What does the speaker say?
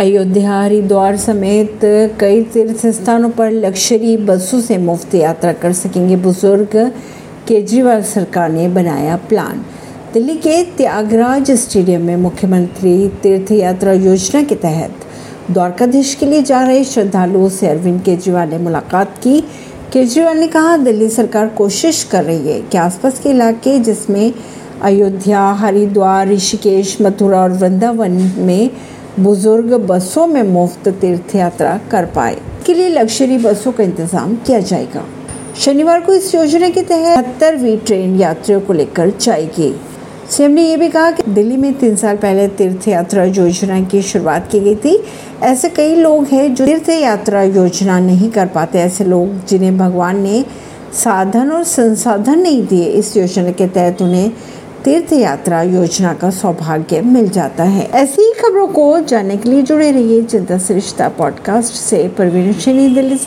अयोध्या, हरिद्वार समेत कई तीर्थ स्थानों पर लग्जरी बसों से मुफ़्त यात्रा कर सकेंगे बुज़ुर्ग। केजरीवाल सरकार ने बनाया प्लान दिल्ली के त्यागराज स्टेडियम में मुख्यमंत्री तीर्थ यात्रा योजना के तहत द्वारकाधीश के लिए जा रहे श्रद्धालुओं से अरविंद केजरीवाल ने मुलाकात की। केजरीवाल ने कहा, दिल्ली सरकार कोशिश कर रही है कि आसपास के इलाके जिसमें अयोध्या, हरिद्वार, ऋषिकेश, मथुरा और वृंदावन में बुज़ुर्ग बसों में मुफ़्त तीर्थ यात्रा कर पाए। के लिए लग्जरी बसों का इंतज़ाम किया जाएगा। शनिवार को इस योजना के तहत बहत्तरवीं ट्रेन यात्रियों को लेकर जाएगी। सीएम ने यह भी कहा कि दिल्ली में तीन साल पहले तीर्थ यात्रा योजना की शुरुआत की गई थी। ऐसे कई लोग हैं जो तीर्थ यात्रा योजना नहीं कर पाते। ऐसे लोग जिन्हें भगवान ने साधन और संसाधन नहीं दिए, इस योजना के तहत उन्हें तीर्थ यात्रा योजना का सौभाग्य मिल जाता है। ऐसी ही खबरों को जानने के लिए जुड़े रहिए चिंता सरिश्ता पॉडकास्ट से। परवीन दिल्ली से।